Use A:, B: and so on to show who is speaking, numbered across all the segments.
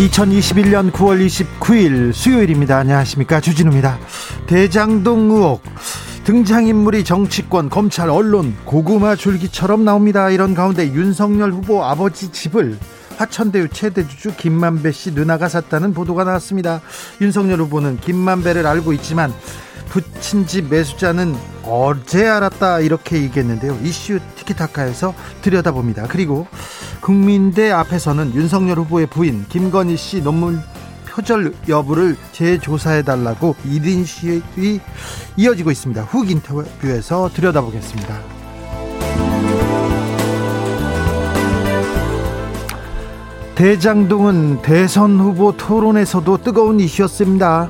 A: 2021년 9월 29일 수요일입니다. 안녕하십니까. 주진우입니다. 대장동 의혹. 등장인물이 정치권, 검찰, 언론, 고구마 줄기처럼 나옵니다. 이런 가운데 윤석열 후보 아버지 집을 화천대유 최대주주 김만배 씨 누나가 샀다는 보도가 나왔습니다. 윤석열 후보는 김만배를 알고 있지만 부친 집 매수자는 어제 알았다 이렇게 얘기했는데요. 이슈 티키타카에서 들여다봅니다. 그리고 국민대 앞에서는 윤석열 후보의 부인 김건희 씨 논문 표절 여부를 재조사해달라고 1인 시위 이어지고 있습니다. 훅 인터뷰에서 들여다보겠습니다. 대장동은 대선 후보 토론에서도 뜨거운 이슈였습니다.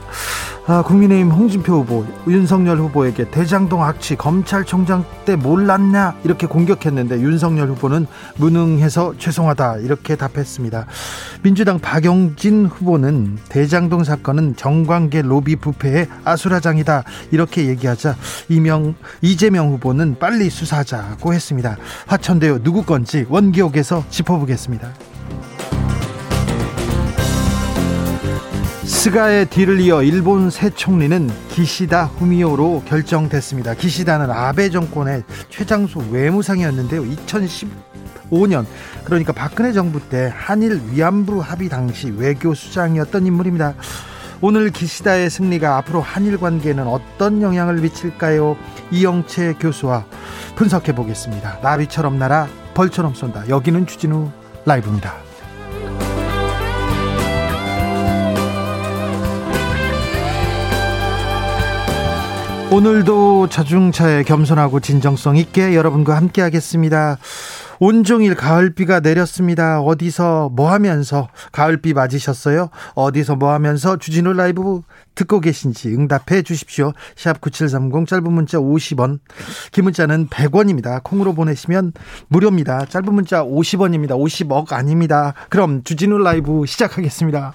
A: 아, 국민의힘 홍준표 후보, 윤석열 후보에게 대장동 악취 검찰총장 때 몰랐냐 이렇게 공격했는데 윤석열 후보는 무능해서 죄송하다 이렇게 답했습니다. 민주당 박영진 후보는 대장동 사건은 정관계 로비 부패의 아수라장이다 이렇게 얘기하자 이명 이재명 후보는 빨리 수사하자고 했습니다. 화천대유 누구 건지 원기옥에서 짚어보겠습니다. 스가의 뒤를 이어 일본 새 총리는 기시다 후미오로 결정됐습니다. 기시다는 아베 정권의 최장수 외무상이었는데요. 2015년 그러니까 박근혜 정부 때 한일 위안부 합의 당시 외교수장이었던 인물입니다. 오늘 기시다의 승리가 앞으로 한일 관계에는 어떤 영향을 미칠까요? 이영채 교수와 분석해 보겠습니다. 나비처럼 날아 벌처럼 쏜다. 여기는 주진우 라이브입니다. 오늘도 자중차에 겸손하고 진정성 있게 여러분과 함께 하겠습니다. 온종일 가을비가 내렸습니다. 어디서 뭐 하면서 가을비 맞으셨어요? 어디서 뭐 하면서 주진우 라이브 듣고 계신지 응답해 주십시오. 샵 9730 짧은 문자 50원, 긴 문자는 100원입니다. 콩으로 보내시면 무료입니다. 짧은 문자 50원입니다. 50억 아닙니다. 그럼 주진우 라이브 시작하겠습니다.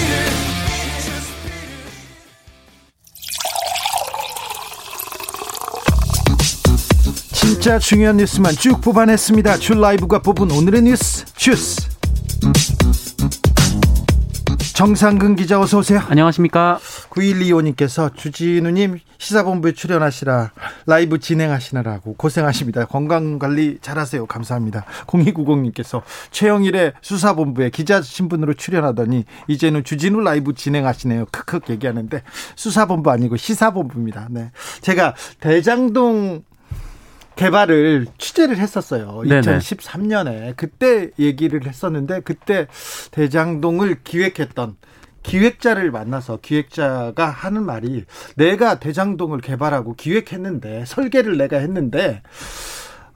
A: 진짜 중요한 뉴스만 쭉 뽑아냈습니다. 줄 라이브가 뽑은 오늘의 뉴스 주스. 정상근 기자 어서 오세요.
B: 안녕하십니까.
A: 9125님께서 주진우님 시사본부에 출연하시라 라이브 진행하시느라고 고생하십니다. 건강관리 잘하세요. 감사합니다. 0290님께서 최영일의 수사본부에 기자 신분으로 출연하더니 이제는 주진우 라이브 진행하시네요. 크크 얘기하는데 수사본부 아니고 시사본부입니다. 네. 제가 대장동 개발을 취재를 했었어요. 네네. 2013년에 그때 얘기를 했었는데 그때 대장동을 기획했던 기획자를 만나서 기획자가 하는 말이 내가 대장동을 개발하고 기획했는데 설계를 내가 했는데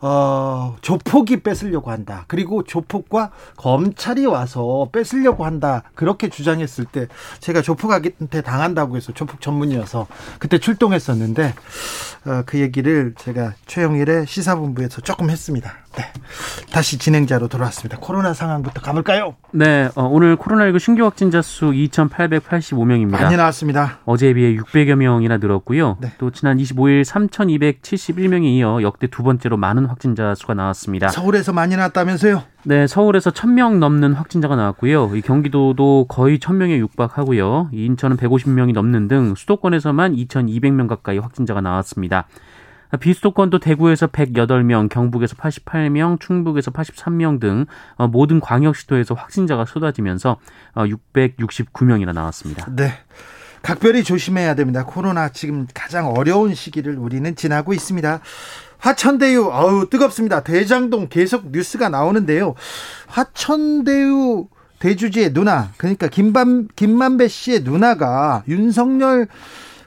A: 어, 조폭이 뺏으려고 한다. 그리고 조폭과 검찰이 와서 뺏으려고 한다. 그렇게 주장했을 때 제가 조폭한테 당한다고 해서 조폭 전문이어서 그때 출동했었는데 어, 그 얘기를 제가 최영일의 시사본부에서 조금 했습니다. 네. 다시 진행자로 돌아왔습니다. 코로나 상황부터 가볼까요?
B: 네. 어, 오늘 코로나19 신규 확진자 수 2,885명입니다.
A: 많이 나왔습니다.
B: 어제에 비해 600여 명이나 늘었고요. 네. 또 지난 25일 3,271명에 이어 역대 두 번째로 많은 확진자 수가 나왔습니다.
A: 서울에서 많이 나왔다면서요?
B: 네, 서울에서 1000명 넘는 확진자가 나왔고요. 이 경기도도 거의 1000명에 육박하고요. 인천은 150명이 넘는 등 수도권에서만 2200명 가까이 확진자가 나왔습니다. 비수도권도 대구에서 108명, 경북에서 88명, 충북에서 83명 등 어, 모든 광역시도에서 확진자가 쏟아지면서 669명이나 어, 나왔습니다.
A: 네. 각별히 조심해야 됩니다. 코로나 지금 가장 어려운 시기를 우리는 지나고 있습니다. 화천대유 어우 뜨겁습니다. 대장동 계속 뉴스가 나오는데요. 화천대유 대주지의 누나 그러니까 김반 김만배 씨의 누나가 윤석열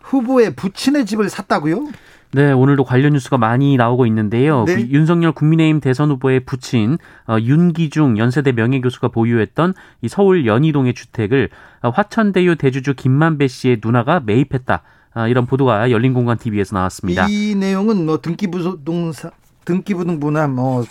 A: 후보의 부친의 집을 샀다고요?
B: 네, 오늘도 관련 뉴스가 많이 나오고 있는데요. 네. 그 윤석열 국민의힘 대선 후보의 부친 어, 윤기중 연세대 명예교수가 보유했던 이 서울 연희동의 주택을 어, 화천대유 대주주 김만배 씨의 누나가 매입했다. 아, 이런 보도가 열린공간 TV에서 나왔습니다.
A: 이 내용은 뭐 등기부동산 등기부등부나 뭐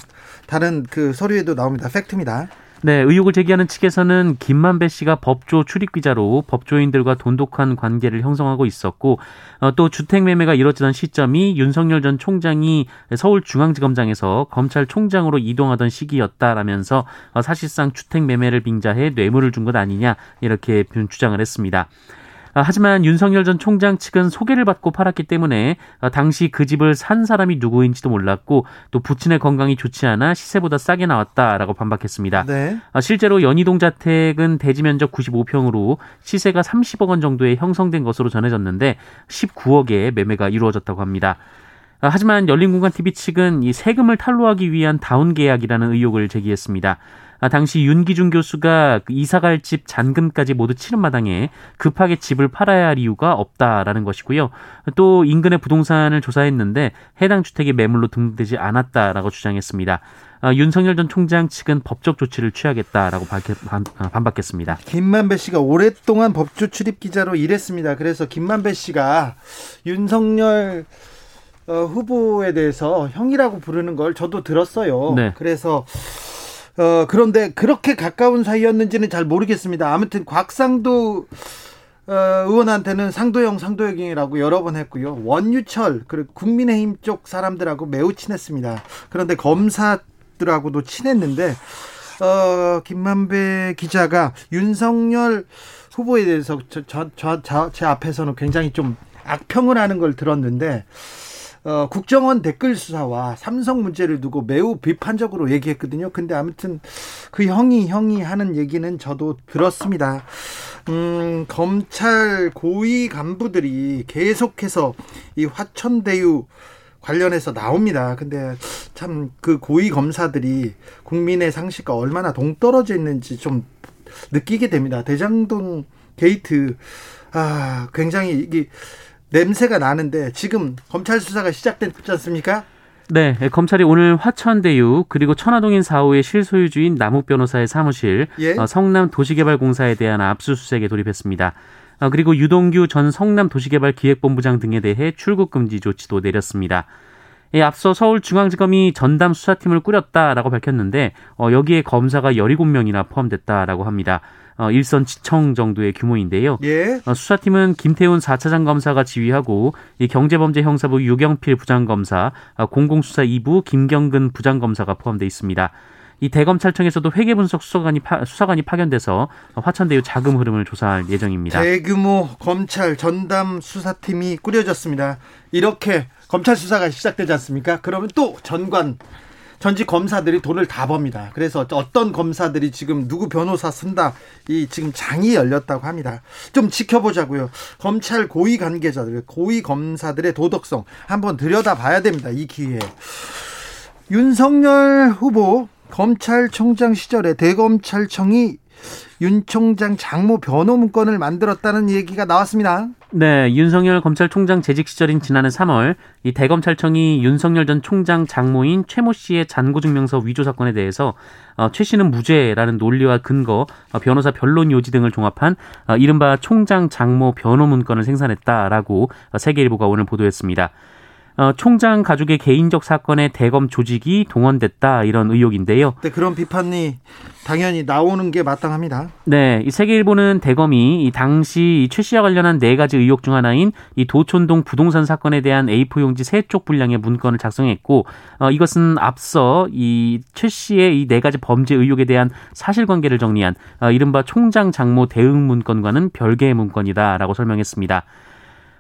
A: 다른 그 서류에도 나옵니다. 팩트입니다.
B: 네, 의혹을 제기하는 측에서는 김만배 씨가 법조 출입기자로 법조인들과 돈독한 관계를 형성하고 있었고 어, 또 주택 매매가 이뤄지던 시점이 윤석열 전 총장이 서울중앙지검장에서 검찰총장으로 이동하던 시기였다라면서 어, 사실상 주택 매매를 빙자해 뇌물을 준 것 아니냐 이렇게 주장을 했습니다. 아, 하지만 윤석열 전 총장 측은 소개를 받고 팔았기 때문에 아, 당시 그 집을 산 사람이 누구인지도 몰랐고 또 부친의 건강이 좋지 않아 시세보다 싸게 나왔다라고 반박했습니다. 네. 아, 실제로 연희동 자택은 대지 면적 95평으로 시세가 30억 원 정도에 형성된 것으로 전해졌는데 19억에 매매가 이루어졌다고 합니다. 하지만 열린공간TV 측은 이 세금을 탈루하기 위한 다운 계약이라는 의혹을 제기했습니다. 아, 당시 윤기중 교수가 그 이사갈 집 잔금까지 모두 치른 마당에 급하게 집을 팔아야 할 이유가 없다라는 것이고요. 또 인근의 부동산을 조사했는데 해당 주택이 매물로 등록되지 않았다라고 주장했습니다. 아, 윤석열 전 총장 측은 법적 조치를 취하겠다라고 아, 반박했습니다.
A: 김만배 씨가 오랫동안 법조 출입 기자로 일했습니다. 그래서 김만배 씨가 윤석열 어, 후보에 대해서 형이라고 부르는 걸 저도 들었어요. 네. 그래서 어, 그런데 그렇게 가까운 사이였는지는 잘 모르겠습니다. 아무튼 곽상도 어, 의원한테는 상도형 상도형이라고 여러 번 했고요. 원유철 그리고 국민의힘 쪽 사람들하고 매우 친했습니다. 그런데 검사들하고도 친했는데 어, 김만배 기자가 윤석열 후보에 대해서 저, 저, 저, 저, 제 앞에서는 굉장히 좀 악평을 하는 걸 들었는데 어, 국정원 댓글 수사와 삼성 문제를 두고 매우 비판적으로 얘기했거든요. 근데 아무튼 그 형이 형이 하는 얘기는 저도 들었습니다. 음, 검찰 고위 간부들이 계속해서 이 화천대유 관련해서 나옵니다. 근데 참 그 고위 검사들이 국민의 상식과 얼마나 동떨어져 있는지 좀 느끼게 됩니다. 대장동 게이트 아 굉장히 이게 냄새가 나는데 지금 검찰 수사가 시작됐지 않습니까?
B: 네, 검찰이 오늘 화천대유 그리고 천화동인 4호의 실소유주인 남욱 변호사의 사무실 예? 어, 성남 도시개발공사에 대한 압수수색에 돌입했습니다. 어, 그리고 유동규 전 성남 도시개발기획본부장 등에 대해 출국 금지 조치도 내렸습니다. 예, 앞서 서울중앙지검이 전담 수사팀을 꾸렸다라고 밝혔는데 어, 여기에 검사가 17명이나 포함됐다라고 합니다. 어, 일선 지청 정도의 규모인데요. 예. 어, 수사팀은 김태훈 4차장 검사가 지휘하고 이 경제범죄 형사부 유경필 부장검사, 어, 공공수사 2부 김경근 부장검사가 포함되어 있습니다. 이 대검찰청에서도 회계분석 수사관이, 파, 수사관이 파견돼서 화천대유 자금 흐름을 조사할 예정입니다.
A: 대규모 검찰 전담 수사팀이 꾸려졌습니다. 이렇게 검찰 수사가 시작되지 않습니까? 그러면 또 전관 전직 검사들이 돈을 다 법니다. 그래서 어떤 검사들이 지금 누구 변호사 쓴다 이 지금 장이 열렸다고 합니다. 좀 지켜보자고요. 검찰 고위 관계자들, 고위 검사들의 도덕성 한번 들여다봐야 됩니다. 이 기회에 윤석열 후보 검찰총장 시절에 대검찰청이 윤 총장 장모 변호 문건을 만들었다는 얘기가 나왔습니다.
B: 네, 윤석열 검찰총장 재직 시절인 지난해 3월 이 대검찰청이 윤석열 전 총장 장모인 최모 씨의 잔고증명서 위조 사건에 대해서 어, 최 씨는 무죄라는 논리와 근거, 어, 변호사 변론 요지 등을 종합한 어, 이른바 총장 장모 변호 문건을 생산했다라고 어, 세계일보가 오늘 보도했습니다. 어, 총장 가족의 개인적 사건에 대검 조직이 동원됐다 이런 의혹인데요.
A: 네, 그런 비판이 당연히 나오는 게 마땅합니다.
B: 네, 이 세계일보는 대검이 이 당시 이최 씨와 관련한 네 가지 의혹 중 하나인 이 도촌동 부동산 사건에 대한 A4 용지 세 쪽 분량의 문건을 작성했고 어, 이것은 앞서 이 최 씨의 이 네 가지 범죄 의혹에 대한 사실관계를 정리한 어, 이른바 총장 장모 대응 문건과는 별개의 문건이다라고 설명했습니다.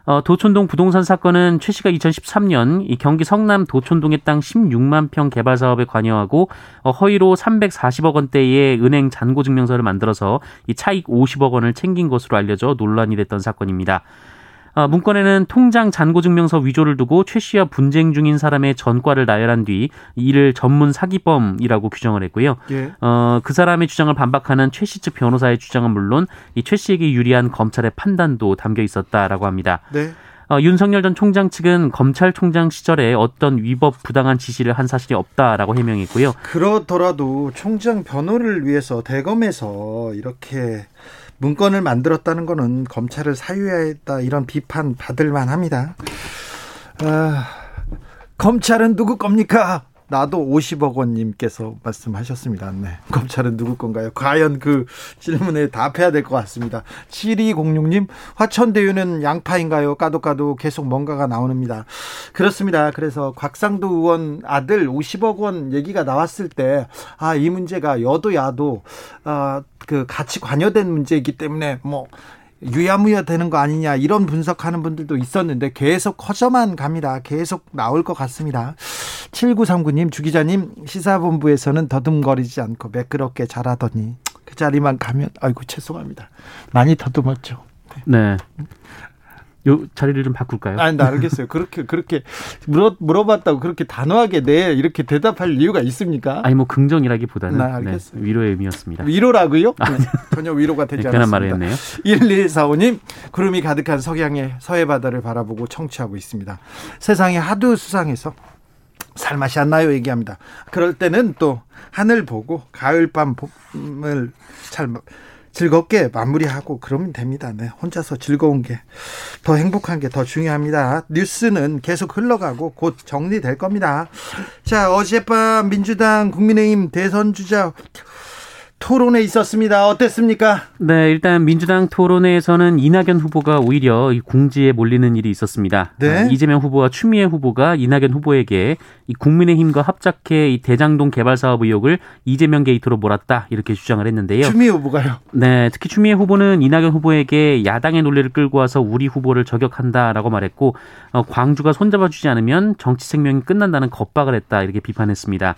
B: 어, 도촌동 부동산 사건은 최 씨가 2013년 이 경기 성남 도촌동의 땅 16만 평 개발 사업에 관여하고 어, 허위로 340억 원대의 은행 잔고 증명서를 만들어서 이 차익 50억 원을 챙긴 것으로 알려져 논란이 됐던 사건입니다. 어, 문건에는 통장 잔고 증명서 위조를 두고 최 씨와 분쟁 중인 사람의 전과를 나열한 뒤 이를 전문 사기범이라고 규정을 했고요. 예. 어, 그 사람의 주장을 반박하는 최 씨 측 변호사의 주장은 물론 이 최 씨에게 유리한 검찰의 판단도 담겨 있었다라고 합니다. 네. 어, 윤석열 전 총장 측은 검찰총장 시절에 어떤 위법 부당한 지시를 한 사실이 없다라고 해명했고요.
A: 그렇더라도 총장 변호를 위해서 대검에서 이렇게 문건을 만들었다는 것은 검찰을 사유했다 이런 비판 받을 만합니다. 아, 검찰은 누구 겁니까? 나도 50억 원님께서 말씀하셨습니다. 네. 검찰은 누구 건가요? 과연 그 질문에 답해야 될 것 같습니다. 7206님, 화천대유는 양파인가요? 까도 까도 계속 뭔가가 나오는니다 그렇습니다. 그래서 곽상도 의원 아들 50억 원 얘기가 나왔을 때, 아, 이 문제가 여도 야도, 아, 그 같이 관여된 문제이기 때문에 뭐, 유야무야 되는 거 아니냐 이런 분석하는 분들도 있었는데 계속 커져만 갑니다. 계속 나올 것 같습니다. 7939님 주기자님 시사본부에서는 더듬거리지 않고 매끄럽게 잘하더니 그 자리만 가면 아이고 죄송합니다. 많이 더듬었죠.
B: 네. 요 자리를 좀 바꿀까요?
A: 아니, 나 알겠어요. 그렇게 그렇게 물어 물어봤다고 그렇게 단호하게 네 이렇게 대답할 이유가 있습니까?
B: 아니 뭐 긍정이라기보다는 나 네, 위로의 의미였습니다.
A: 위로라고요? 아, 네. 전혀 위로가 되지 네, 않았습니다. 말을 했네요. 1145님 구름이 가득한 석양의 서해 바다를 바라보고 청취하고 있습니다. 세상이 하도 수상해서 살맛이 안 나요 얘기합니다. 그럴 때는 또 하늘 보고 가을밤을 잘 즐겁게 마무리하고 그러면 됩니다. 네, 혼자서 즐거운 게 더 행복한 게 더 중요합니다. 뉴스는 계속 흘러가고 곧 정리될 겁니다. 자, 어젯밤 민주당 국민의힘 대선 주자 토론회 있었습니다. 어땠습니까?
B: 네, 일단 민주당 토론회에서는 이낙연 후보가 오히려 공지에 몰리는 일이 있었습니다. 네. 아, 이재명 후보와 추미애 후보가 이낙연 후보에게 이 국민의힘과 합작해 이 대장동 개발 사업 의혹을 이재명 게이트로 몰았다 이렇게 주장을 했는데요.
A: 추미애 후보가요?
B: 네, 특히 추미애 후보는 이낙연 후보에게 야당의 논리를 끌고 와서 우리 후보를 저격한다라고 말했고 어, 광주가 손잡아주지 않으면 정치 생명이 끝난다는 겁박을 했다 이렇게 비판했습니다.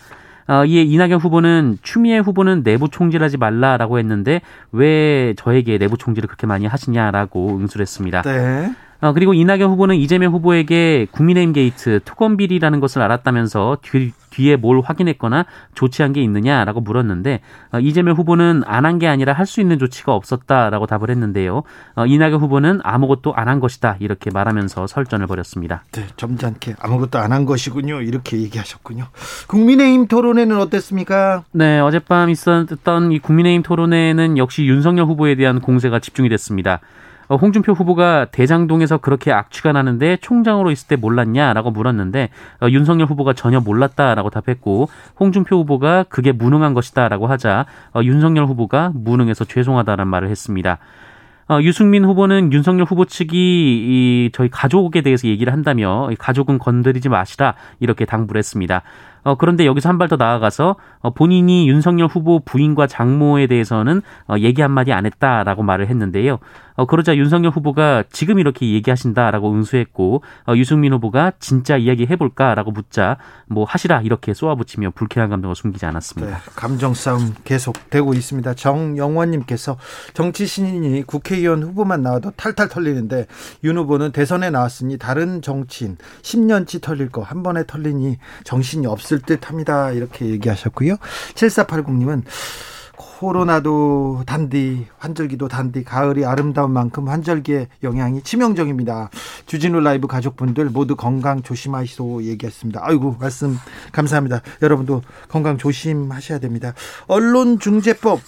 B: 어, 이에 이낙연 후보는 추미애 후보는 내부 총질하지 말라라고 했는데 왜 저에게 내부 총질을 그렇게 많이 하시냐라고 응수를 했습니다. 네. 어, 그리고 이낙연 후보는 이재명 후보에게 국민의힘 게이트 특검 비리라는 것을 알았다면서 뒤, 뒤에 뭘 확인했거나 조치한 게 있느냐라고 물었는데 어, 이재명 후보는 안 한 게 아니라 할 수 있는 조치가 없었다라고 답을 했는데요. 어, 이낙연 후보는 아무것도 안 한 것이다 이렇게 말하면서 설전을 벌였습니다.
A: 네, 점잖게 아무것도 안 한 것이군요. 이렇게 얘기하셨군요. 국민의힘 토론회는 어땠습니까?
B: 네, 어젯밤 있었던 이 국민의힘 토론회는 역시 윤석열 후보에 대한 공세가 집중이 됐습니다. 어, 홍준표 후보가 대장동에서 그렇게 악취가 나는데 총장으로 있을 때 몰랐냐라고 물었는데 어, 윤석열 후보가 전혀 몰랐다라고 답했고 홍준표 후보가 그게 무능한 것이다라고 하자 어, 윤석열 후보가 무능해서 죄송하다는 말을 했습니다. 어, 유승민 후보는 윤석열 후보 측이 이 저희 가족에 대해서 얘기를 한다며 가족은 건드리지 마시라 이렇게 당부를 했습니다. 어, 그런데 여기서 한 발 더 나아가서 어, 본인이 윤석열 후보 부인과 장모에 대해서는 어, 얘기 한마디 안 했다라고 말을 했는데요. 어, 그러자 윤석열 후보가 지금 이렇게 얘기하신다라고 응수했고 어, 유승민 후보가 진짜 이야기 해볼까라고 묻자 뭐 하시라 이렇게 쏘아붙이며 불쾌한 감정을 숨기지 않았습니다. 네,
A: 감정 싸움 계속되고 있습니다. 정영원님께서 정치 신인이 국회의원 후보만 나와도 탈탈 털리는데 윤 후보는 대선에 나왔으니 다른 정치인 10년치 털릴 거 한 번에 털리니 정신이 없을 있을 듯 합니다. 이렇게 얘기하셨고요. 7480님은 코로나도 단디, 환절기도 단디, 가을이 아름다운 만큼 환절기의 영향이 치명적입니다. 주진우 라이브 가족분들 모두 건강 조심하시오 얘기했습니다. 아이고, 말씀 감사합니다. 여러분도 건강 조심하셔야 됩니다. 언론중재법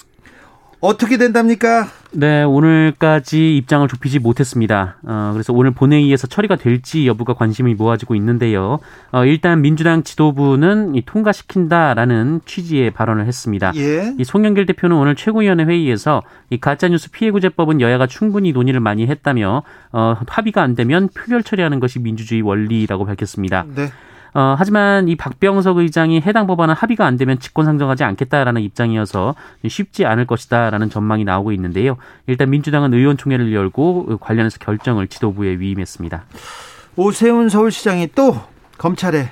A: 어떻게 된답니까?
B: 네, 오늘까지 입장을 좁히지 못했습니다. 어, 그래서 오늘 본회의에서 처리가 될지 여부가 관심이 모아지고 있는데요. 어, 일단 민주당 지도부는 이 통과시킨다라는 취지의 발언을 했습니다. 예. 이 송영길 대표는 오늘 최고위원회 회의에서 이 가짜뉴스 피해구제법은 여야가 충분히 논의를 많이 했다며 어, 합의가 안 되면 표결 처리하는 것이 민주주의 원리라고 밝혔습니다. 네. 어, 하지만 이 박병석 의장이 해당 법안은 합의가 안 되면 직권 상정하지 않겠다라는 입장이어서 쉽지 않을 것이다라는 전망이 나오고 있는데요. 일단 민주당은 의원총회를 열고 관련해서 결정을 지도부에 위임했습니다.
A: 오세훈 서울시장이 또 검찰에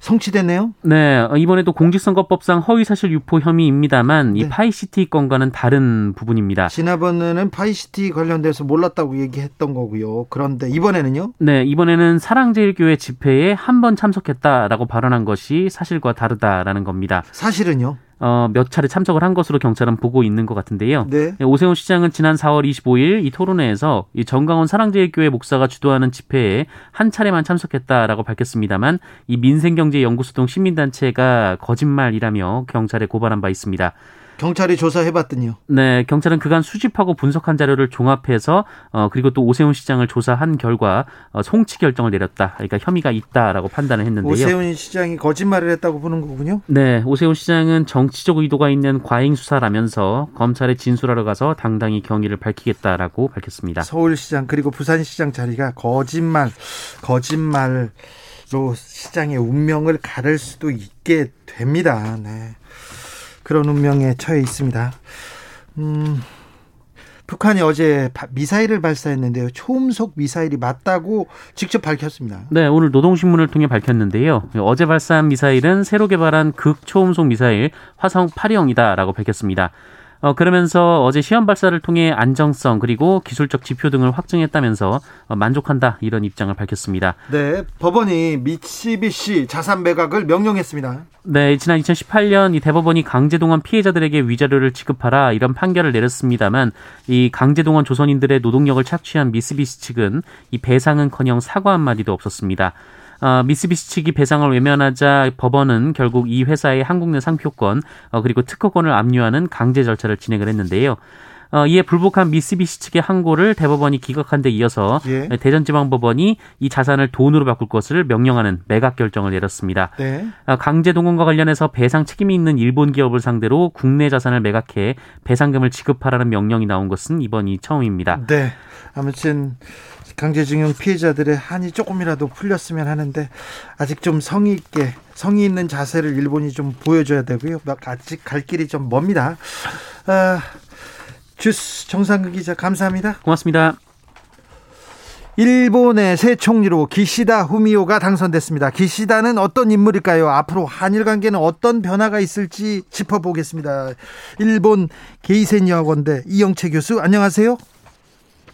A: 성취됐네요.
B: 네, 이번에도 공직선거법상 허위사실 유포 혐의입니다만 네. 이 파이시티 건과는 다른 부분입니다.
A: 지난번에는 파이시티 관련돼서 몰랐다고 얘기했던 거고요. 그런데 이번에는요?
B: 네, 이번에는 사랑제일교회 집회에 한 번 참석했다라고 발언한 것이 사실과 다르다라는 겁니다.
A: 사실은요?
B: 어, 몇 차례 참석을 한 것으로 경찰은 보고 있는 것 같은데요.
A: 네.
B: 네 오세훈 시장은 지난 4월 25일 이 토론회에서 이 전광훈 사랑제일교회 목사가 주도하는 집회에 한 차례만 참석했다라고 밝혔습니다만 이 민생경제연구소등 시민단체가 거짓말이라며 경찰에 고발한 바 있습니다.
A: 경찰이 조사해봤더니요.
B: 네, 경찰은 그간 수집하고 분석한 자료를 종합해서 어 그리고 또 오세훈 시장을 조사한 결과 어, 송치 결정을 내렸다. 그러니까 혐의가 있다라고 판단을 했는데요.
A: 오세훈 시장이 거짓말을 했다고 보는 거군요.
B: 네, 오세훈 시장은 정치적 의도가 있는 과잉 수사라면서 검찰에 진술하러 가서 당당히 경위를 밝히겠다라고 밝혔습니다.
A: 서울시장 그리고 부산시장 자리가 거짓말, 거짓말로 시장의 운명을 가를 수도 있게 됩니다. 네. 그런 운명에 처해 있습니다. 음, 북한이 어제 미사일을 발사했는데요. 초음속 미사일이 맞다고 직접 밝혔습니다.
B: 네, 오늘 노동신문을 통해 밝혔는데요. 어제 발사한 미사일은 새로 개발한 극초음속 미사일 화성 8형이다라고 밝혔습니다. 어, 그러면서 어제 시험 발사를 통해 안정성 그리고 기술적 지표 등을 확증했다면서 어, 만족한다 이런 입장을 밝혔습니다.
A: 네, 법원이 미치비시 자산 매각을 명령했습니다.
B: 네, 지난 2018년 이 대법원이 강제동원 피해자들에게 위자료를 지급하라 이런 판결을 내렸습니다만 이 강제동원 조선인들의 노동력을 착취한 미쓰비시 측은 이 배상은커녕 사과 한마디도 없었습니다. 어, 미쓰비시 측이 배상을 외면하자 법원은 결국 이 회사의 한국 내 상표권 어, 그리고 특허권을 압류하는 강제 절차를 진행을 했는데요. 어, 이에 불복한 미쓰비시 측의 항고를 대법원이 기각한 데 이어서 예. 대전지방법원이 이 자산을 돈으로 바꿀 것을 명령하는 매각 결정을 내렸습니다.
A: 네.
B: 어, 강제 동원과 관련해서 배상 책임이 있는 일본 기업을 상대로 국내 자산을 매각해 배상금을 지급하라는 명령이 나온 것은 이번이 처음입니다.
A: 네. 아무튼 강제징용 피해자들의 한이 조금이라도 풀렸으면 하는데 아직 좀 성의 있게 성의 있는 자세를 일본이 좀 보여줘야 되고요. 아직 갈 길이 좀 멉니다. 아, 주스 정상근 기자 감사합니다.
B: 고맙습니다.
A: 일본의 새 총리로 기시다 후미오가 당선됐습니다. 기시다는 어떤 인물일까요? 앞으로 한일 관계는 어떤 변화가 있을지 짚어보겠습니다. 일본 게이센 여학원대 이영채 교수 안녕하세요.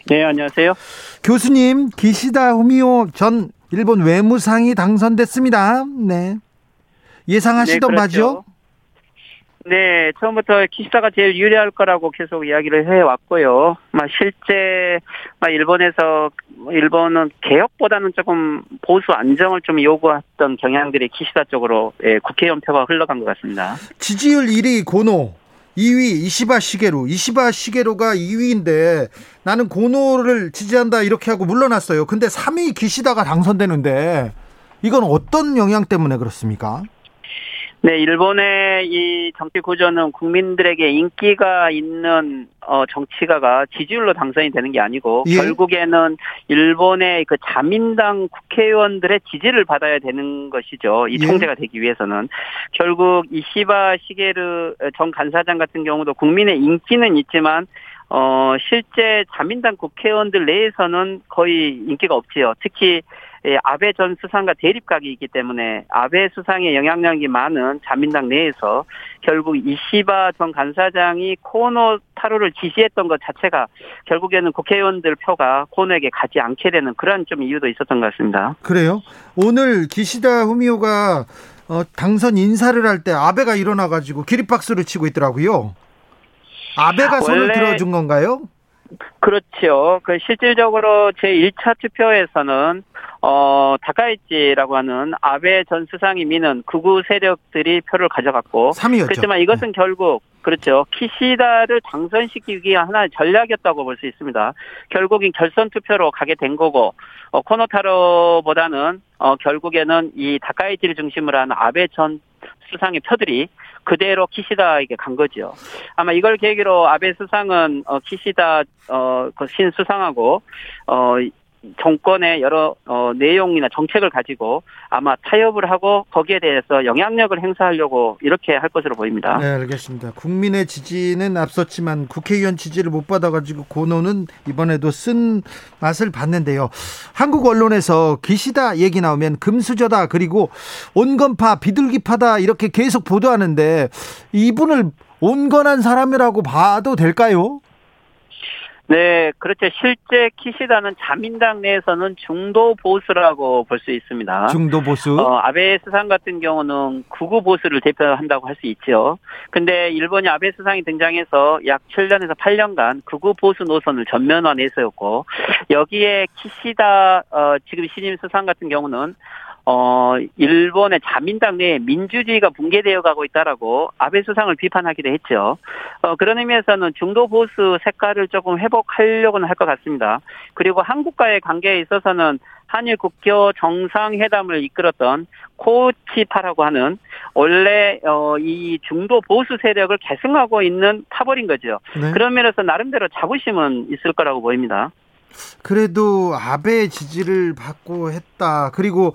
C: 네, 안녕하세요.
A: 교수님, 기시다 후미오 전 일본 외무상이 당선됐습니다. 네. 예상하시던 네, 그렇죠. 바죠?
C: 네, 처음부터 기시다가 제일 유리할 거라고 계속 이야기를 해왔고요. 막 실제 막 일본에서 일본은 개혁보다는 조금 보수 안정을 좀 요구했던 경향들이 기시다 쪽으로 예, 국회의원 표가 흘러간 것 같습니다.
A: 지지율 1위 고노, 2위 이시바 시게루. 이시바 시게루가 2위인데 나는 고노를 지지한다 이렇게 하고 물러났어요. 근데 3위 기시다가 당선되는데 이건 어떤 영향 때문에 그렇습니까?
C: 네, 일본의 이 정치 구조는 국민들에게 인기가 있는 어 정치가가 지지율로 당선이 되는 게 아니고 예? 결국에는 일본의 그 자민당 국회의원들의 지지를 받아야 되는 것이죠. 이 예? 총재가 되기 위해서는 결국 이시바 시게르 전 간사장 같은 경우도 국민의 인기는 있지만 어 실제 자민당 국회의원들 내에서는 거의 인기가 없지요. 특히 예, 아베 전 수상과 대립각이 있기 때문에 아베 수상의 영향력이 많은 자민당 내에서 결국 이시바 전 간사장이 코노 타로를 지지했던 것 자체가 결국에는 국회의원들 표가 코노에게 가지 않게 되는 그런 좀 이유도 있었던 것 같습니다.
A: 그래요? 오늘 기시다 후미오가 어, 당선 인사를 할 때 아베가 일어나가지고 기립박수를 치고 있더라고요. 아베가 손을 들어준 건가요?
C: 그렇죠. 그 실질적으로 제 1차 투표에서는 어 다카이치라고 하는 아베 전 수상이 미는 극우 세력들이 표를 가져갔고
A: 3위였죠.
C: 그렇지만 이것은 네. 결국 그렇죠. 키시다를 당선시키기 위한 하나의 전략이었다고 볼 수 있습니다. 결국엔 결선 투표로 가게 된 거고 어, 코노타로보다는 어, 결국에는 이 다카이치를 중심으로 한 아베 전 수상의 표들이 그대로 키시다에게 간 거죠. 아마 이걸 계기로 아베 수상은 어, 키시다 어, 그 신 수상하고 어, 정권의 여러 어, 내용이나 정책을 가지고 아마 타협을 하고 거기에 대해서 영향력을 행사하려고 이렇게 할 것으로 보입니다.
A: 네, 알겠습니다. 국민의 지지는 앞섰지만 국회의원 지지를 못 받아가지고 고노는 이번에도 쓴 맛을 봤는데요. 한국 언론에서 기시다 얘기 나오면 금수저다 그리고 온건파 비둘기파다 이렇게 계속 보도하는데 이분을 온건한 사람이라고 봐도 될까요?
C: 네, 그렇죠. 실제 키시다는 자민당 내에서는 중도 보수라고 볼 수 있습니다.
A: 중도 보수.
C: 어, 아베 스상 같은 경우는 구구 보수를 대표한다고 할 수 있죠. 근데 일본이 아베 스상이 등장해서 약 7년에서 8년간 구구 보수 노선을 전면화 내세웠고 여기에 키시다 어, 지금 신임 수상 같은 경우는 어, 일본의 자민당 내에 민주주의가 붕괴되어 가고 있다라고 아베 수상을 비판하기도 했죠. 어, 그런 의미에서는 중도 보수 색깔을 조금 회복하려고는 할 것 같습니다. 그리고 한국과의 관계에 있어서는 한일 국교 정상회담을 이끌었던 코치파라고 하는 원래 어, 이 중도 보수 세력을 계승하고 있는 타버린 거죠. 네. 그런 면에서 나름대로 자부심은 있을 거라고 보입니다.
A: 그래도 아베 지지를 받고 했다. 그리고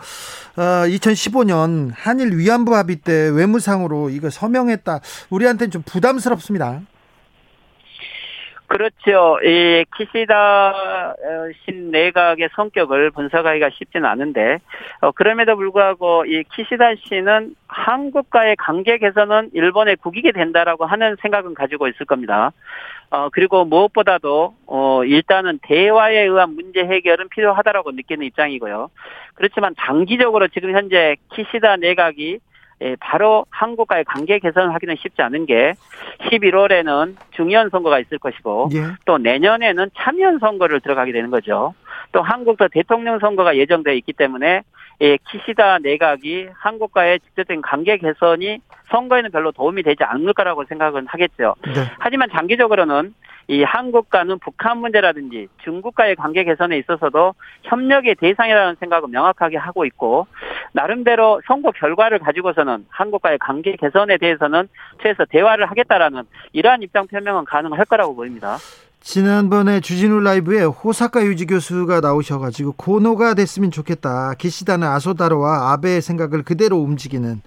A: 어, 2015년 한일 위안부 합의 때 외무상으로 이거 서명했다. 우리한테는 좀 부담스럽습니다.
C: 그렇죠. 이 키시다 어, 신 내각의 성격을 분석하기가 쉽지는 않은데 어, 그럼에도 불구하고 이 키시다 씨는 한국과의 관계 개선은 일본에 국익이 된다라고 하는 생각은 가지고 있을 겁니다. 어 그리고 무엇보다도 어 일단은 대화에 의한 문제 해결은 필요하다라고 느끼는 입장이고요. 그렇지만 장기적으로 지금 현재 키시다 내각이 예, 바로 한국과의 관계 개선을 하기는 쉽지 않은 게 11월에는 중의원 선거가 있을 것이고 예. 또 내년에는 참여연 선거를 들어가게 되는 거죠. 또 한국도 대통령 선거가 예정되어 있기 때문에 예, 키시다 내각이 한국과의 직접적인 관계 개선이 선거에는 별로 도움이 되지 않을 거라고 생각은 하겠죠. 네. 하지만 장기적으로는 이 한국과는 북한 문제라든지 중국과의 관계 개선에 있어서도 협력의 대상이라는 생각을 명확하게 하고 있고 나름대로 선거 결과를 가지고서는 한국과의 관계 개선에 대해서는 최소 대화를 하겠다라는 이러한 입장 표명은 가능할 거라고 보입니다.
A: 지난번에 주진우 라이브에 호사카 유지 교수가 나오셔가지고 고노가 됐으면 좋겠다. 기시다는 아소다로와 아베의 생각을 그대로 움직이는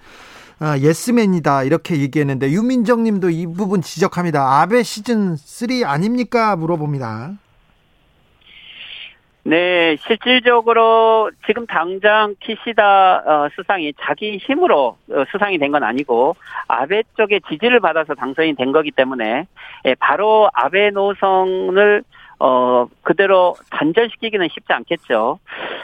A: 아, 예스맨이다 이렇게 얘기했는데 유민정 님도 이 부분 지적합니다. 아베 시즌 3 아닙니까? 물어봅니다.
C: 네, 실질적으로 지금 당장 키시다 어, 수상이 자기 힘으로 어, 수상이 된 건 아니고 아베 쪽의 지지를 받아서 당선이 된 거기 때문에 예, 바로 아베 노선을 어, 그대로 단절시키기는 쉽지 않겠죠.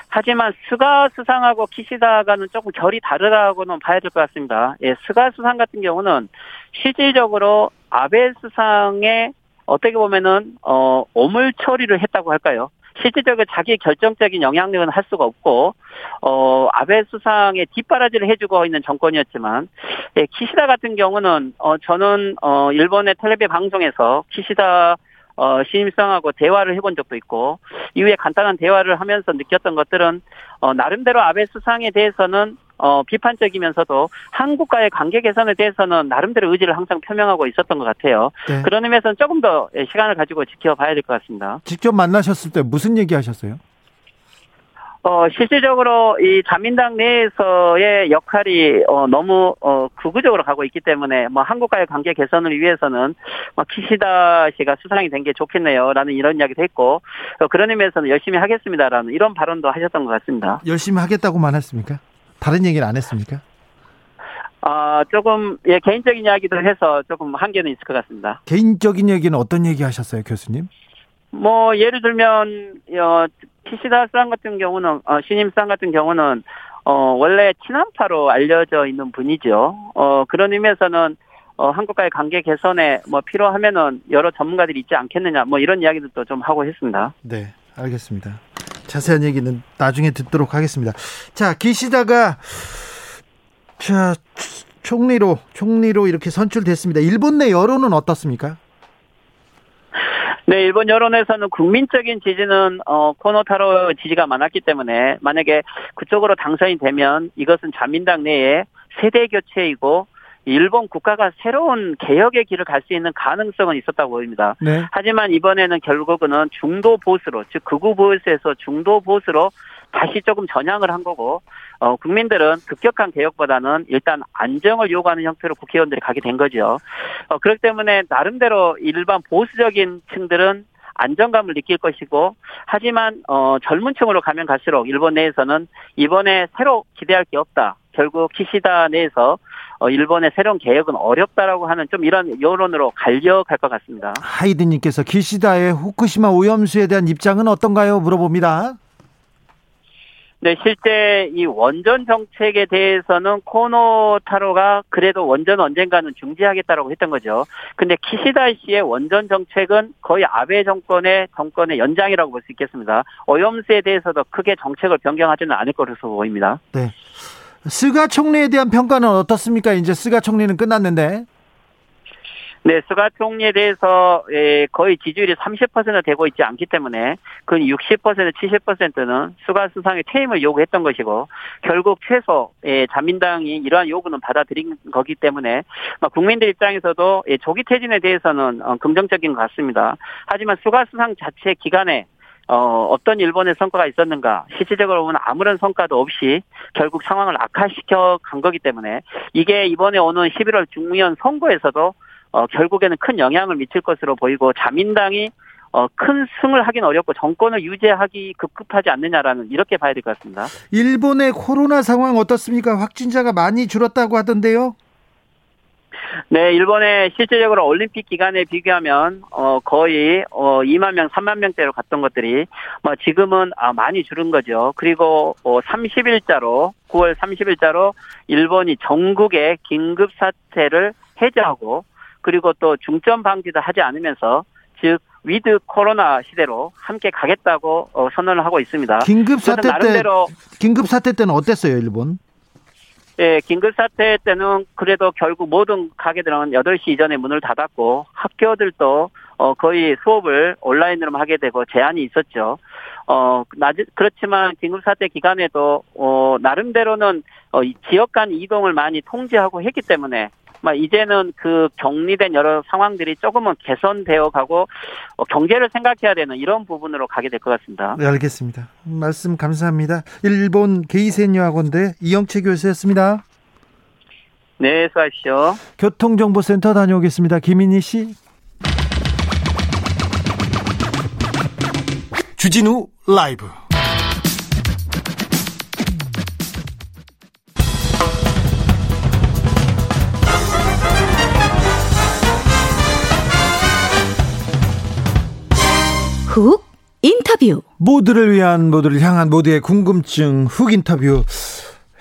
C: 하지만 스가 수상하고 키시다가는 조금 결이 다르다고는 봐야 될 것 같습니다. 예, 스가 수상 같은 경우는 실질적으로 아베 수상에 어떻게 보면은, 어, 오물 처리를 했다고 할까요? 실질적으로 자기 결정적인 영향력은 할 수가 없고 어 아베 수상의 뒷바라지를 해주고 있는 정권이었지만 예, 키시다 같은 경우는 어 저는 어 일본의 텔레비 방송에서 키시다 어, 신임성하고 대화를 해본 적도 있고 이후에 간단한 대화를 하면서 느꼈던 것들은 어, 나름대로 아베 수상에 대해서는 어, 비판적이면서도 한국과의 관계 개선에 대해서는 나름대로 의지를 항상 표명하고 있었던 것 같아요. 네. 그런 의미에서는 조금 더 시간을 가지고 지켜봐야 될 것 같습니다.
A: 직접 만나셨을 때 무슨 얘기 하셨어요?
C: 어, 실질적으로 이 자민당 내에서의 역할이 어, 너무 어, 극우적으로 가고 있기 때문에 뭐 한국과의 관계 개선을 위해서는 뭐 키시다 씨가 수상이 된 게 좋겠네요라는 이런 이야기도 했고 어, 그런 의미에서는 열심히 하겠습니다라는 이런 발언도 하셨던 것 같습니다.
A: 열심히 하겠다고만 했습니까? 다른 얘기는 안 했습니까?
C: 아, 조금, 예, 개인적인 이야기도 해서 조금 한계는 있을 것 같습니다.
A: 개인적인 얘기는 어떤 얘기 하셨어요, 교수님?
C: 뭐, 예를 들면, 어, 키시다 상 같은 경우는, 어, 신임 상 같은 경우는, 어, 원래 친한파로 알려져 있는 분이죠. 어, 그런 의미에서는, 어, 한국과의 관계 개선에 뭐 필요하면은 여러 전문가들이 있지 않겠느냐, 뭐 이런 이야기도 좀 하고 했습니다.
A: 네, 알겠습니다. 자세한 얘기는 나중에 듣도록 하겠습니다. 자, 기시다가 자, 총리로 총리로 이렇게 선출됐습니다. 일본 내 여론은 어떻습니까?
C: 네, 일본 여론에서는 국민적인 지지는 어, 코노타로 지지가 많았기 때문에 만약에 그쪽으로 당선이 되면 이것은 자민당 내에 세대 교체이고 일본 국가가 새로운 개혁의 길을 갈 수 있는 가능성은 있었다고 보입니다. 네. 하지만 이번에는 결국은 중도 보수로 즉 극우 보수에서 중도 보수로 다시 조금 전향을 한 거고 어, 국민들은 급격한 개혁보다는 일단 안정을 요구하는 형태로 국회의원들이 가게 된 거죠. 어, 그렇기 때문에 나름대로 일반 보수적인 층들은 안정감을 느낄 것이고 하지만 어, 젊은 층으로 가면 갈수록 일본 내에서는 이번에 새로 기대할 게 없다. 결국 키시다 내에서 어, 일본의 새로운 개혁은 어렵다라고 하는 좀 이런 여론으로 갈려갈 것 같습니다.
A: 하이드님께서 키시다의 후쿠시마 오염수에 대한 입장은 어떤가요? 물어봅니다.
C: 네, 실제 이 원전 정책에 대해서는 코노 타로가 그래도 원전 언젠가는 중지하겠다라고 했던 거죠. 근데 키시다 씨의 원전 정책은 거의 아베 정권의 정권의 연장이라고 볼 수 있겠습니다. 오염수에 대해서도 크게 정책을 변경하지는 않을 것으로 보입니다.
A: 네. 스가 총리에 대한 평가는 어떻습니까? 이제 스가 총리는 끝났는데.
C: 네, 스가 총리에 대해서 예, 거의 지지율이 30% 되고 있지 않기 때문에 그 60% 70%는 스가 수상의 퇴임을 요구했던 것이고 결국 최소 예, 자민당이 이러한 요구는 받아들인 거기 때문에 국민들 입장에서도 예, 조기 퇴진에 대해서는 어, 긍정적인 것 같습니다. 하지만 스가 수상 자체 기간에 어, 어떤 일본의 성과가 있었는가, 실질적으로 보면 아무런 성과도 없이 결국 상황을 악화시켜 간 거기 때문에 이게 이번에 오는 11월 중의원 선거에서도 어, 결국에는 큰 영향을 미칠 것으로 보이고 자민당이 어, 큰 승을 하긴 어렵고 정권을 유지하기 급급하지 않느냐라는 이렇게 봐야 될 것 같습니다.
A: 일본의 코로나 상황 어떻습니까? 확진자가 많이 줄었다고 하던데요.
C: 네, 일본의 실질적으로 올림픽 기간에 비교하면 어 거의 어 2만 명, 3만 명대로 갔던 것들이 뭐 지금은 아 많이 줄은 거죠. 그리고 어 30일자로 9월 30일자로 일본이 전국의 긴급 사태를 해제하고 그리고 또 중점 방지도 하지 않으면서 즉 with 코로나 시대로 함께 가겠다고 어, 선언을 하고 있습니다.
A: 긴급 사태 때 긴급 사태 때는 어땠어요, 일본?
C: 예, 긴급 사태 때는 그래도 결국 모든 가게들은 8시 이전에 문을 닫았고 학교들도 어 거의 수업을 온라인으로 하게 되고 제한이 있었죠. 어 낮, 그렇지만 긴급 사태 기간에도 어 나름대로는 어 지역 간 이동을 많이 통제하고 했기 때문에 막 이제는 그 격리된 여러 상황들이 조금은 개선되어 가고 어, 경제를 생각해야 되는 이런 부분으로 가게 될 것 같습니다.
A: 네, 알겠습니다. 말씀 감사합니다. 일본 게이센 여학원대 이영채 교수였습니다.
C: 네, 수고하십시오.
A: 교통정보센터 다녀오겠습니다. 김인희 씨. 주진우 라이브.
D: 훅 인터뷰
A: 모두를 위한 모두를 향한 모두의 궁금증 훅 인터뷰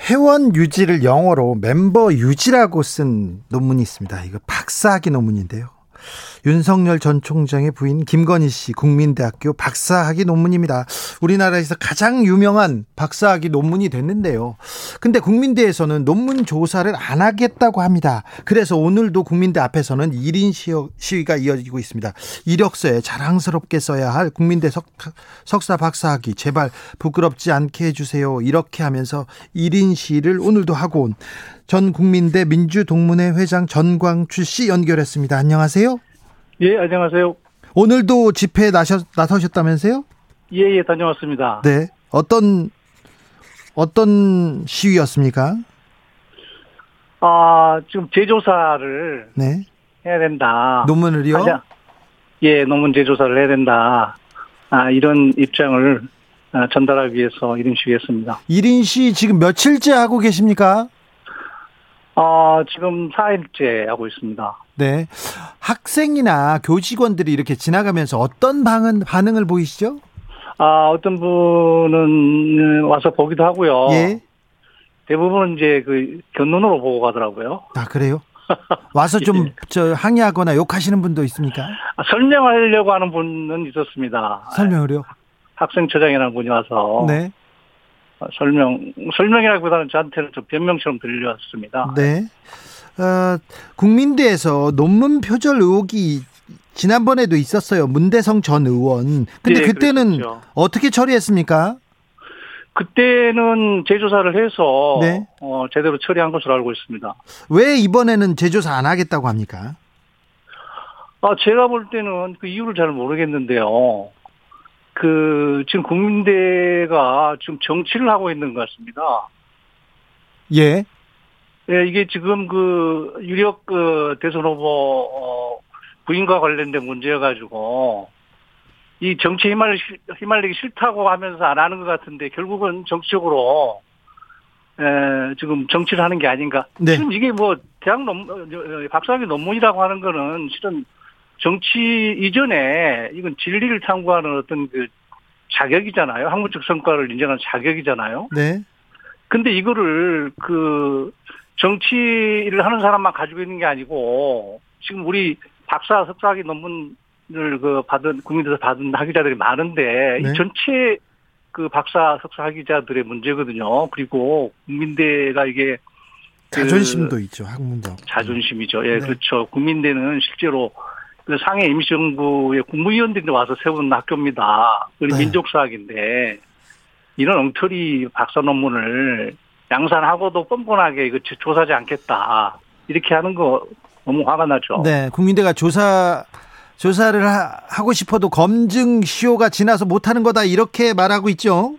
A: 회원 유지를 영어로 멤버 유지라고 쓴 논문이 있습니다. 이거 박사학위 논문인데요. 윤석열 전 총장의 부인 김건희 씨 국민대학교 박사학위 논문입니다. 우리나라에서 가장 유명한 박사학위 논문이 됐는데요. 근데 국민대에서는 논문 조사를 안 하겠다고 합니다. 그래서 오늘도 국민대 앞에서는 1인 시위가 이어지고 있습니다. 이력서에 자랑스럽게 써야 할 국민대 석, 석사 박사학위 제발 부끄럽지 않게 해주세요. 이렇게 하면서 1인 시위를 오늘도 하고 온 전 국민대 민주동문회 회장 전광출 씨 연결했습니다. 안녕하세요.
E: 예, 안녕하세요.
A: 오늘도 집회에 나셔, 나서셨다면서요?
E: 예, 예, 다녀왔습니다.
A: 네. 어떤, 어떤 시위였습니까?
E: 아, 지금 재조사를. 네. 해야 된다.
A: 논문을요? 하자.
E: 예, 논문 재조사를 해야 된다. 아, 이런 입장을 아, 전달하기 위해서 1인 시위했습니다.
A: 1인 시 지금 며칠째 하고 계십니까?
E: 아, 지금 4일째 하고 있습니다.
A: 네. 학생이나 교직원들이 이렇게 지나가면서 어떤 반응, 반응을 보이시죠?
E: 아, 어떤 분은 와서 보기도 하고요. 예. 대부분은 이제 그 견눈으로 보고 가더라고요.
A: 아, 그래요? 와서 좀, 예. 저, 항의하거나 욕하시는 분도 있습니까?
E: 아, 설명하려고 하는 분은 있었습니다.
A: 설명을요?
E: 학생처장이라는 분이 와서. 네. 아, 설명, 설명이라기보다는 저한테는 좀 변명처럼 들려왔습니다.
A: 네. 어, 국민대에서 논문 표절 의혹이 지난번에도 있었어요. 문대성 전 의원. 근데 네, 그때는 그랬었죠. 어떻게 처리했습니까?
E: 그때는 재조사를 해서 네. 어, 제대로 처리한 것으로 알고 있습니다.
A: 왜 이번에는 재조사 안 하겠다고 합니까?
E: 아, 제가 볼 때는 그 이유를 잘 모르겠는데요. 그 지금 국민대가 지금 정치를 하고 있는 것 같습니다.
A: 예.
E: 예, 이게 지금 그 유력 그 대선 후보 어, 부인과 관련된 문제여 가지고 이 정치에 휘말리, 휘말리기 싫다고 하면서 안 하는 것 같은데 결국은 정치적으로 에, 지금 정치를 하는 게 아닌가. 네. 지금 이게 뭐 대학 논 어, 박사학위 논문이라고 하는 거는 실은 정치 이전에 이건 진리를 탐구하는 어떤 그 자격이잖아요. 학문적 성과를 인정하는 자격이잖아요.
A: 네.
E: 근데 이거를 그 정치를 하는 사람만 가지고 있는 게 아니고 지금 우리 박사 석사학위 논문을 그 받은 국민들에서 받은 학위자들이 많은데 네. 이 전체 그 박사 석사 학위자들의 문제거든요. 그리고 국민대가 이게
A: 그 자존심도 그 있죠. 학문적
E: 자존심이죠. 예, 네. 그렇죠. 국민대는 실제로 그 상해 임시정부의 국무위원들이 와서 세운 학교입니다. 그리고 네. 민족사학인데 이런 엉터리 박사 논문을 양산하고도 뻔뻔하게 이거 조사하지 않겠다. 이렇게 하는 거 너무 화가 나죠.
A: 네, 국민대가 조사 조사를 하, 고 싶어도 검증 시효가 지나서 못하는 거다 이렇게 말하고 있죠.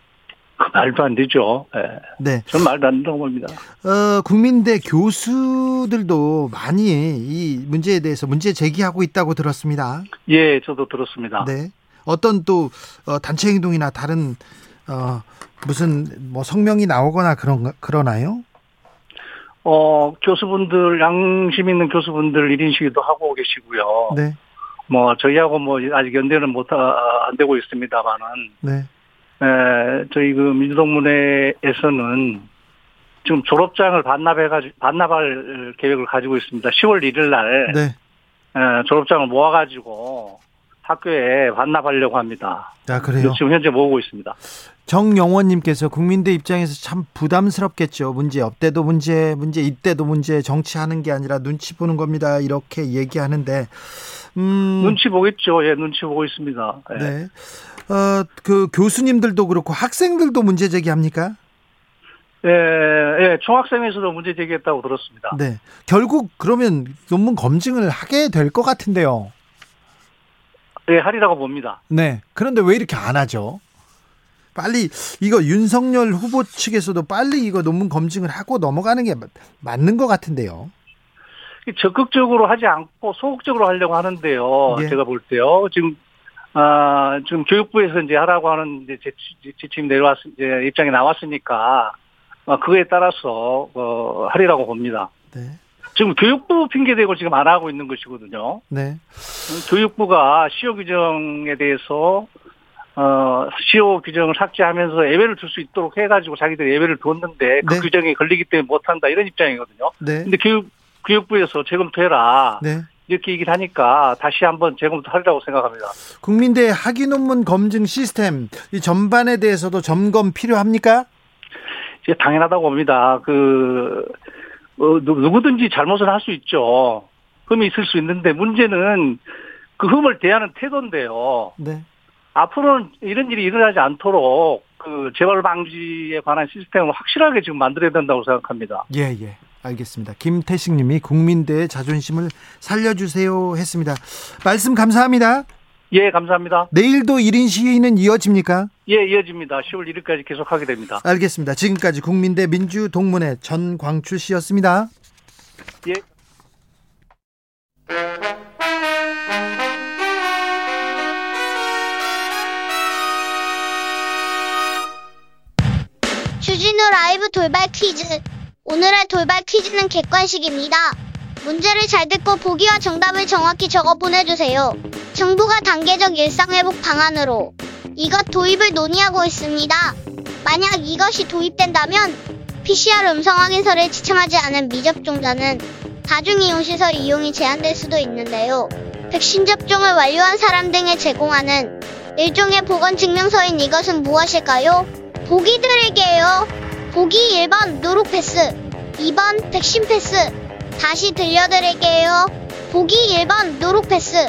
E: 그 말도 안 되죠. 네. 네. 전 말도 안 된다고 봅니다.
A: 어, 국민대 교수들도 많이 이 문제에 대해서 문제 제기하고 있다고 들었습니다.
E: 예, 저도 들었습니다.
A: 네. 어떤 또 어, 단체 행동이나 다른 어, 무슨 뭐 성명이 나오거나 그런 그러나요?
E: 어, 교수분들 양심 있는 교수분들 1인 시위도 하고 계시고요.
A: 네.
E: 뭐 저희하고 뭐 아직 연대는 못안 아, 되고 있습니다만은
A: 네.
E: 에, 저희 그 민주동문회에서는 지금 졸업장을 반납해가지고 반납할 계획을 가지고 있습니다. 10월 1일 날
A: 네.
E: 에, 졸업장을 모아가지고 학교에 반납하려고 합니다.
A: 아, 그래요?
E: 지금 현재 모으고 있습니다.
A: 정영원님께서 국민대 입장에서 참 부담스럽겠죠. 문제 업때도 문제, 문제 이때도 문제, 정치하는 게 아니라 눈치 보는 겁니다. 이렇게 얘기하는데,
E: 음. 눈치 보겠죠. 예, 눈치 보고 있습니다.
A: 예. 네. 어, 그 교수님들도 그렇고 학생들도 문제 제기합니까?
E: 예, 예, 총학생에서도 문제 제기했다고 들었습니다.
A: 네. 결국 그러면 논문 검증을 하게 될 것 같은데요.
E: 네, 하리라고 봅니다.
A: 네. 그런데 왜 이렇게 안 하죠? 빨리 이거 윤석열 후보 측에서도 빨리 이거 논문 검증을 하고 넘어가는 게 맞는 것 같은데요.
E: 적극적으로 하지 않고 소극적으로 하려고 하는데요. 예. 제가 볼 때요. 지금 아 지금 교육부에서 이제 하라고 하는 이제 지침 내려왔 이제 입장이 나왔으니까 어, 그거에 따라서 어, 하리라고 봅니다.
A: 네.
E: 지금 교육부 핑계 대고 지금 안 하고 있는 것이거든요.
A: 네.
E: 교육부가 시효 규정에 대해서 어, 시효 규정을 삭제하면서 예외를 둘수 있도록 해가지고 자기들 예외를 뒀는데 그 네. 규정이 걸리기 때문에 못한다 이런 입장이거든요.
A: 네.
E: 근데 교육, 교육부에서 재검토해라.
A: 네.
E: 이렇게 얘기를 하니까 다시 한번 재검토하리라고 생각합니다.
A: 국민대 학위 논문 검증 시스템 이 전반에 대해서도 점검 필요합니까?
E: 당연하다고 봅니다. 그 어, 누구든지 잘못을 할 수 있죠. 흠이 있을 수 있는데 문제는 그 흠을 대하는 태도인데요.
A: 네.
E: 앞으로는 이런 일이 일어나지 않도록 그 재발 방지에 관한 시스템을 확실하게 지금 만들어야 된다고 생각합니다.
A: 예, 예. 알겠습니다. 김태식 님이 국민대의 자존심을 살려주세요 했습니다. 말씀 감사합니다.
E: 예, 감사합니다.
A: 내일도 1인 시위는 이어집니까?
E: 예, 이어집니다. 10월 1일까지 계속하게 됩니다.
A: 알겠습니다. 지금까지 국민대 민주동문회 전광출 씨였습니다.
E: 예.
F: 주진우 라이브 돌발 퀴즈. 오늘의 돌발 퀴즈는 객관식입니다. 문제를 잘 듣고 보기와 정답을 정확히 적어 보내주세요. 정부가 단계적 일상회복 방안으로 이것 도입을 논의하고 있습니다. 만약 이것이 도입된다면 PCR 음성 확인서를 지참하지 않은 미접종자는 다중이용시설 이용이 제한될 수도 있는데요. 백신 접종을 완료한 사람 등에 제공하는 일종의 보건증명서인 이것은 무엇일까요? 보기 드릴게요. 보기 1번 누룩 패스, 2번 백신 패스. 다시 들려드릴게요. 보기 1번 누룩 패스,